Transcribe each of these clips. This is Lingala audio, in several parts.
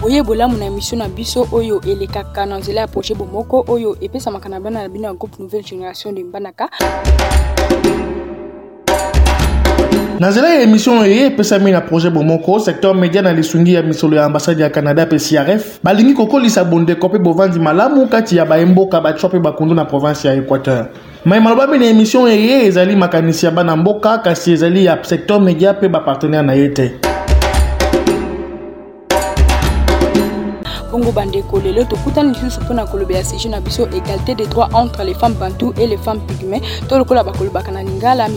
Boye bolamu na emission na biso oyo elekaka na nzela ya projet bomoko oyo epesamaka na bana na bino ya groupe nouvelle génération de Mbanaka. na nzela ya emission eye epesami na projet bomoko secteur media na lisungi ya misolo ya ambassade ya canada mpe crf balingi kokolisa bondeko mpe bovandi malamu kati ya baemboka bacua mpe bakundu na province ya équateur mai malobami na emission eye ezali makanisi ya bana mboka kasi ezali ya secteur media mpe bapartenaire na ye te bongo bandeko lelo tokutani lisusu mpo na kolobela sujet na biso égalité des droits entre les femmes bantou et les femmes pygmées to lokola bakolobaka na lingala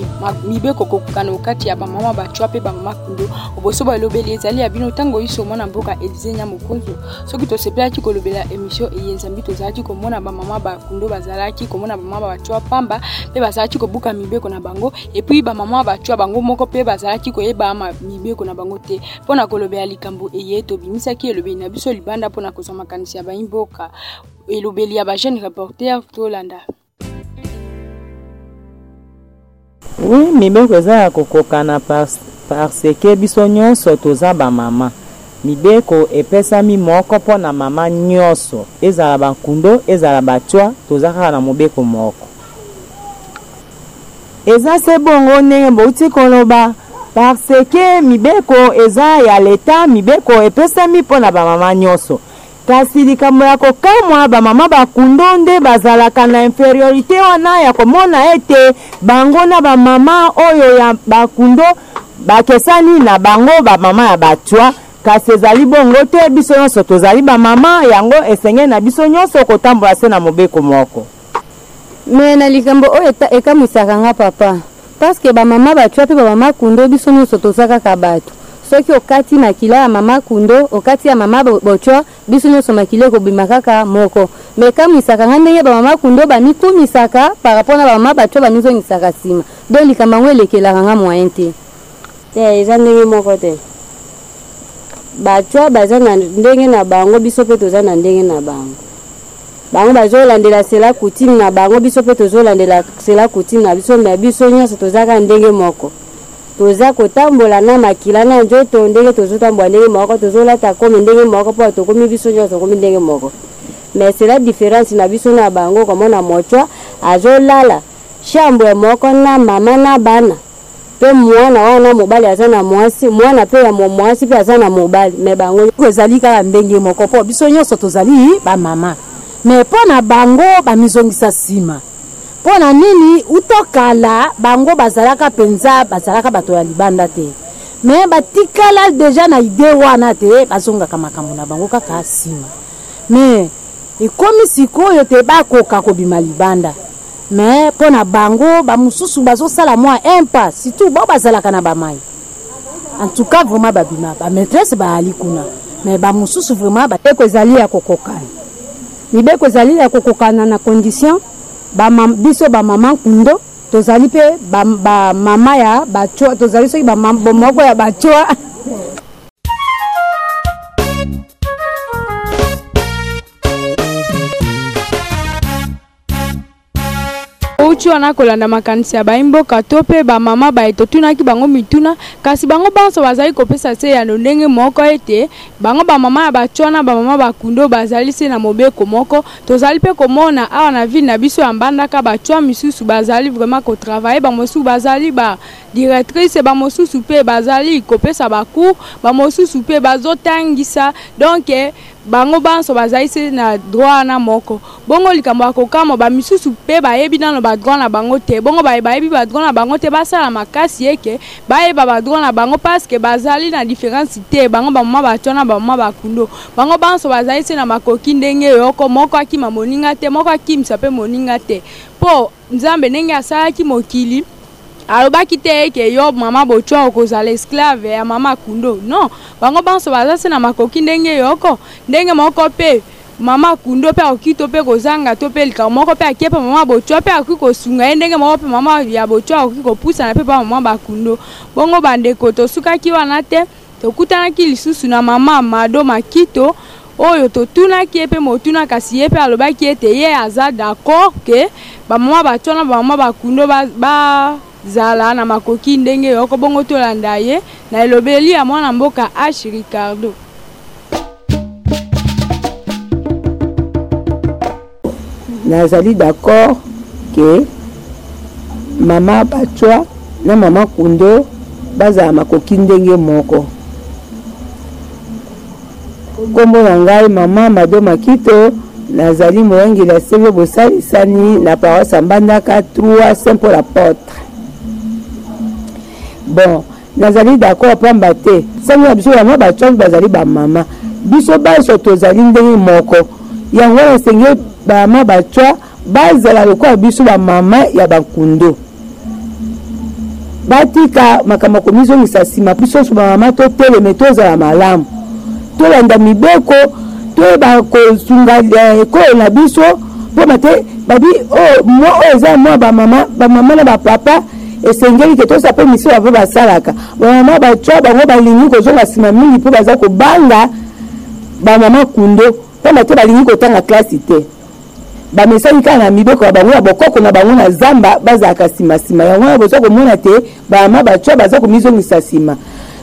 mibeko kokokana okati ya bamama bacwa mpe bamama kundo oboso balobeli ezali ya bino ntango iso mwana mboka elize nya mokonzo soki tosepelaki kolobela émission eye nzambi tozalaki komona bamama bakundo bazalaki komona bamama bacwa pamba mpe bazalaki kobuka mibeko na bango epuis bamama bacwa bango moko mpe bazalaki koyeba mibeko na bango te mpo na kolobela likambo eye tobimisaki elobeli na biso libanda mpo na kozwa makanisi ya baimboka elobeli ya bajeune reporter tolanda oui mibeko eza ya kokokana parce parce que biso nyonso toza bamama mibeko epesami moko mpo na mama nyonso ezala bankundo ezala bacwa toza kaka na mobeko moko Eza se bongo ndenge bowuti koloba par ce que mibeko eza ya l'etat, mibeko epesami po na ba mama nionso. Kasi likambo ya kokamwa ba mama ba kundo nde bazalaka na inferiorite wana ya komona ete bango na ba mama oyo ya ba kundo bakesani na bango ba mama ya ba cwa. Kasi ezali bongo te, biso nionso tozali ba mama yango esengeli na biso nionso kotambola se na mobeko moko. Mais na likambo oyo ekamwisaka nga papa parce que ba mama bachwa pe ba mama kundo biso nionso toza kaka bato soki okati makila ya mama kundo okati ya mama bochwa biso nionso makila ekobima kaka moko mais ekamwisaka nga ndenge ba mama kundo bamikumisaka par rapport na ba mama bachwa bamizongisaka sima donc likambo yango elekelaka nga moyen te Te, eza ndenge moko te. Bachwa baza na ndenge na bango, biso mpe toza na ndenge na bango. Bango bazolandela sela coutume na bango, biso mpe tozolandela sela coutume na biso, me biso nyonso tozaka ndenge moko. Toza kotambola na makila na njoto, ndenge tozotambola ndenge moko, tozolata kome ndenge moko, mpo tokomi biso nyonso tokomi ndenge moko. Mais c'est la différence na biso na bango, komona mochwa azolala chambre moko na mama na bana pe muana wana mobali aza na muasi muana pe ya muasi pe aza na mobali me bango ezali kaka ndenge moko po biso nyonso tozali ba mama me po na bango bamizongisa sima po na nini uto kala bango bazalaka mpenza bazalaka bato ya libanda te me batikala deja na ide wana te bazongaka makambo na bango kaka sima me ekomi sikoyo te bakoka kobima libanda Mais pona bango ba mususu bazo sala mua un pas surtout ba bazalaka na ba mayi en tout cas vraiment ba bima ba maîtresse ba ali kuna mais ba mususu vraiment ba eko ezali ya kokokana mibeko ezali ya kokokana na condition ba biso ba maman kundo tozali pe ba, ba mama ya ba choix tozali soki ba moko ya ba choix outi wana kolanda makanisi ya baimboka to mpe bamama baye totunaki bango mituna kasi bango banso bazali kopesa se yano ndenge moko ete bango bamama ya bato wana bamama bakundo bazali se na mobeko moko tozali mpe komona awa na ville na biso ya mbandaka batua misusu bazali vraiment kotravaille bamosusu bazali ba directrice bamosusu mpe bazali kopesa bacour bamosusu mpe bazotangisa donk Bango banso bazali se na droit wana moko. Bongo likambo ya kokamwa, bamisusu pe bayebi nano ba droit na bango te. Bongo baye bayebi ba droit na bango te, basala makasi eke bayeba ba droit na bango parce que bazali na difference te, bango ba mama ba tswana, ba mama ba kundo. Bango banso bazali se na makoki ndenge yoko, moko akima moninga te, moko akimisa pe moninga te. Po. Nzambe ndenge asalaki mokili alobaki te eke yo mama bochwa okozala esclave ya mama kundo non bango banso baza se na makoki ndenge yoko ndenge moko mpe mama kundo mpe akoki to mpe kozanga to mpe likambo moko mpe akie mpe mama bochwa mpe akoki kosunga ye ndenge moko mpe mama ya bochwa akoki kopusana mpe mpa mama bakundo bongo bandeko tosukaki wana te Tokutanaki lisusu na mama Mado Makito oyo totunaki ye mpe motuna kasi ye mpe alobaki ete ye aza d'accord que ba mama batu wana ba mama ba kundo ba, ba zala na makoki ndenge yoko bongo tolanda ye na elobeli ya mwana mboka H. Ricardo. nazali d'accord ke mama bacwa na mama kundo bazala makoki ndenge moko nkombo na ngai mama mado makito nazali moyangeli ya seve bosalisani na paroisse ya mbandaka 3 saint paul apotre bon Nazali d'accord pamba te sango na biso ya mwa bachange bazali bamama biso banso tozali ndenge moko yango wana esengeli bamama bacwa bazala lokola biso bamama ya bankundo batika makambo akomizongisa nsima biso nso bamama toteleme tozala malamu tolanda mibeko toyeba kosunga eh, ekolo na biso mpoma te babi oh, mwa oyo eza mwa bamama bamama na bapapa esengeli ke tosa mpe misio bape basalaka bamama bacwa bango balingi kozonga nsima mingi mpo baza kobanga bamama kundo mpona te balingi kotanga klasi te bamesani kaka na mibeko ya bango ya bokoko na bango na zamba bazalaka nsima nsima yango wana boza komona te bamama bacwa baza komizongisa nsima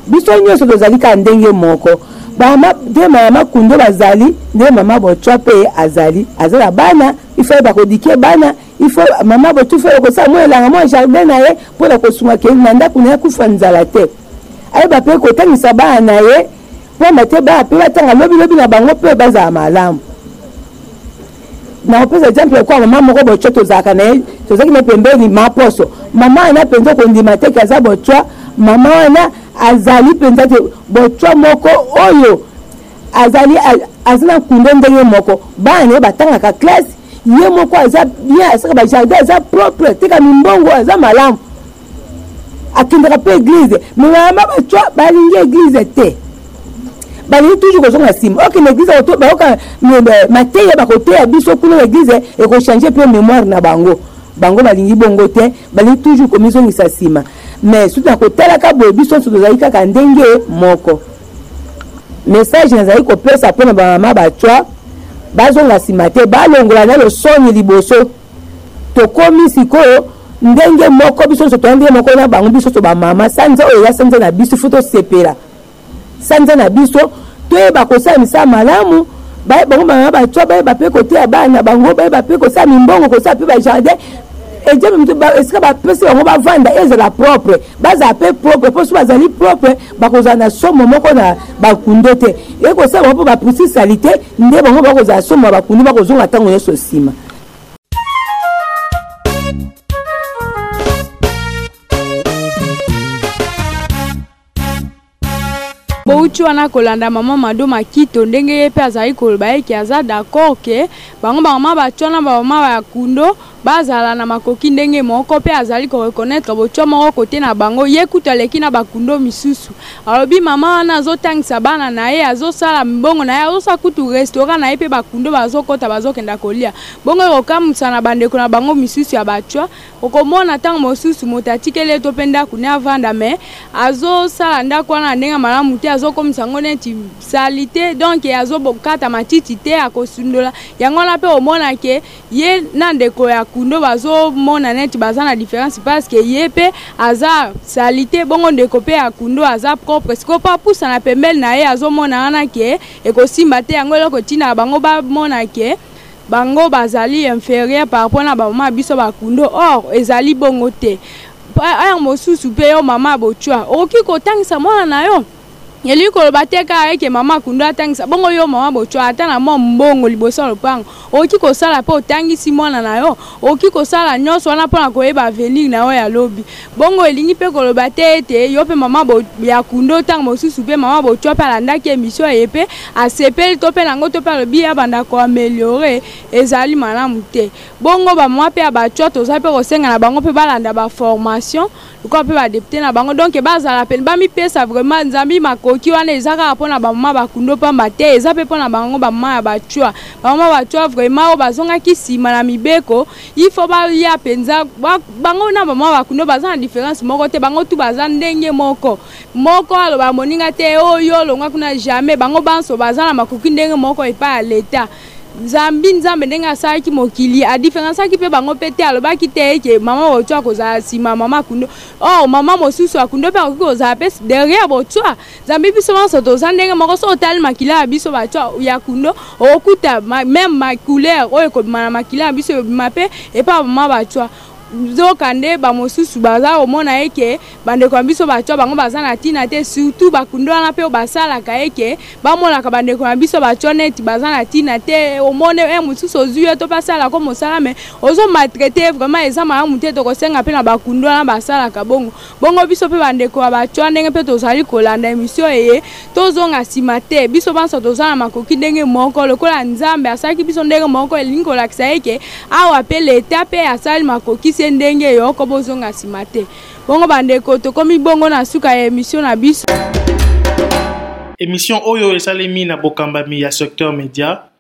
biso nyonso tozali kaka ndenge moko bamama nde mama kundo bazali nde mama bocwa mpe azali aza na bana ifai bakodike bana il faut mama botufi oyo kosala mwa elanga mwa jardin na ye mpo na kosunga ke na ndako na ye akufa nzala te ayeba mpe kotangisa bana na ye mpamba te bana mpe batanga lobilobi na bango mpe bazala malamu nakopesa exemple ya kwa mama moko botswa tozalaka na ye tozalaki na pembeni maposo mama wana mpenza kondima te ke aza botswa mama wana azali mpenza te botswa moko oyo azali aza na kunde ndenge moko bana na ye batangaka classe ye moko aza bien asaka bajardin aza propre ateka mimbongo aza malamu akendaka mpe eglize me mama bacwa balingi eglize te balingi toujours kozonga nsima okende eglize bayoka mateya bakoteya biso kuna na eglize ekochange mpe mémoire na bango bango balingi bongo te balingi toujours komizongisa nsima mais soki na kotalaka boye biso nyonso tozali kaka ndenge moko message nazali kopesa mpo na bamama bacwa bazonga nsima te balongola nano soni liboso tokomi sikoyo ndenge moko biso nyonso toya ndenge moko na bango biso nyonso bamama sanza oyo eza sanza na biso fo tosepela sanza na biso toyeba kosala misala malamu bango bamama bacwa bayeba mpe koteya bana na bango bayeba mpe kosala mimbongo kosala mpe bajardin edyami esika bapesi bango bavanda ezala propre bazala mpe propre mpo so bazali propre bakozala na somo moko na bakundo te ekosala bango mpo bapusi salite nde bango bakozala somo ya bakundo bakozonga ntango nyonso nsima bouti wana kolanda mama mado makito ndenge ye mpe azali koloba eke aza d'accord ke bango bamama bati wana bamama ya kundo bazala na makoki ndenge moko pe azali ko reconnaitre botsho moko cote na bango ye kutu aleki na ba kundo misusu alobi maman wana azo tangisa bana na ye azo sala mbongo na ye azo sala kutu restaurant na ye pe ba kundo bazo kota bazo kenda kolia bongo eko kamuisa na ba ndeko na bango misusu ya ba tsho oko mona tango mosusu moto atikeli ye to pe ndaku ne avanda mais azo sala ndaku wana na ndenge ya malamu te azo komisa yango neti salite donc azo kata matiti te ako sundola yango wana pe omona ke Ye na ndeko ya kundo bazo mona neti baza na difference parce que ye pe aza salite bongo ndeko pe ya kundo aza propre sikoyo po apusana pembeni na ye azo mona wana ke eko simba te yango eloko etindaka bango ba mona ke bango bazali inferieur par rapport na ba mama na biso ba kundo or ezali bongo te heure mosusu pe yo mama ya bochwa okoki ko tangisa mwana na yo Elingi koloba te kaka eke mama Kundu atangisa, bongo yo mama Bochwa ata na mwa mbongo liboso ya lopango okoki kosala mpe otangisi mwana na yo? Okoki kosala nyonso wana mpo na koyeba avenire na yo ya lobi. Bongo elingi mpe koloba te ete yo mpe mama Bo, ya Kundu ntango mosusu mpe mama Bochwa mpe alandaki emission eye mpe asepeli to mpe na yango to mpe alobi abanda ko ameliorer ezali malamu te. Bongo ba mama mpe ya Bachwa tozali mpe kosenga na bango mpe balanda ba formations lokola mpe badepute na bango donk bazala pene bamipesa vraiment nzambi makoki wana eza kaka mpo na bamama bakundo mpamba te eza mpe mpo na bango bamama ya bacua bamama bacua vraiment oyo bazongaki nsima na mibeko ifo baya mpenza bango na bamama bakundo baza na diference moko te bango tu baza ndenge moko moko aloba moninga te oyo oh, olongwa kuna jamais bango banso baza na makoki ndenge moko epai ya leta Zambi Nzambe ndenge asalaki mokili adiferensaki mpe bango mpe te, alobaki te eke mama Botswa akozala nsima ya mama Kundo. Or mama mosusu ya Kundo mpe akoki kozala mpe derrière Botswa. Zambi biso banso toza ndenge moko, soki otali makila ya biso Batswa ya Kundo okokuta meme ma couleur oyo ekobima na makila ya biso ekobima mpe epai ya mama Batswa. Nzokande, bamosusu baza komona eke bandeko na biso batua bango baza na ntina te, surtout bakunda wana mpe oyo basalaka eke bamonaka bandeko na biso batua neti baza na ntina te. Omoni heure mosusu ozui ye to mpe asala yango mosala mais ozo maltraiter ye vraiment eza malamu te, tokosenga mpe na bakunda wana basalaka bongo bongo biso mpe bandeko ya batua ndenge mpe tozali kolanda emission eye. Tozonga nsima te, biso banso toza na makoki ndenge moko, lokola Nzambe asalaki biso ndenge moko, elingi kolakisa eke awa mpe leta mpe asali makoki se ndenge yoko, bozonga nsima te. Bongo bandeko, tokomi bongo na suka ya emission na biso. Emission oyo esalemi na bokambami ya Secteur Media.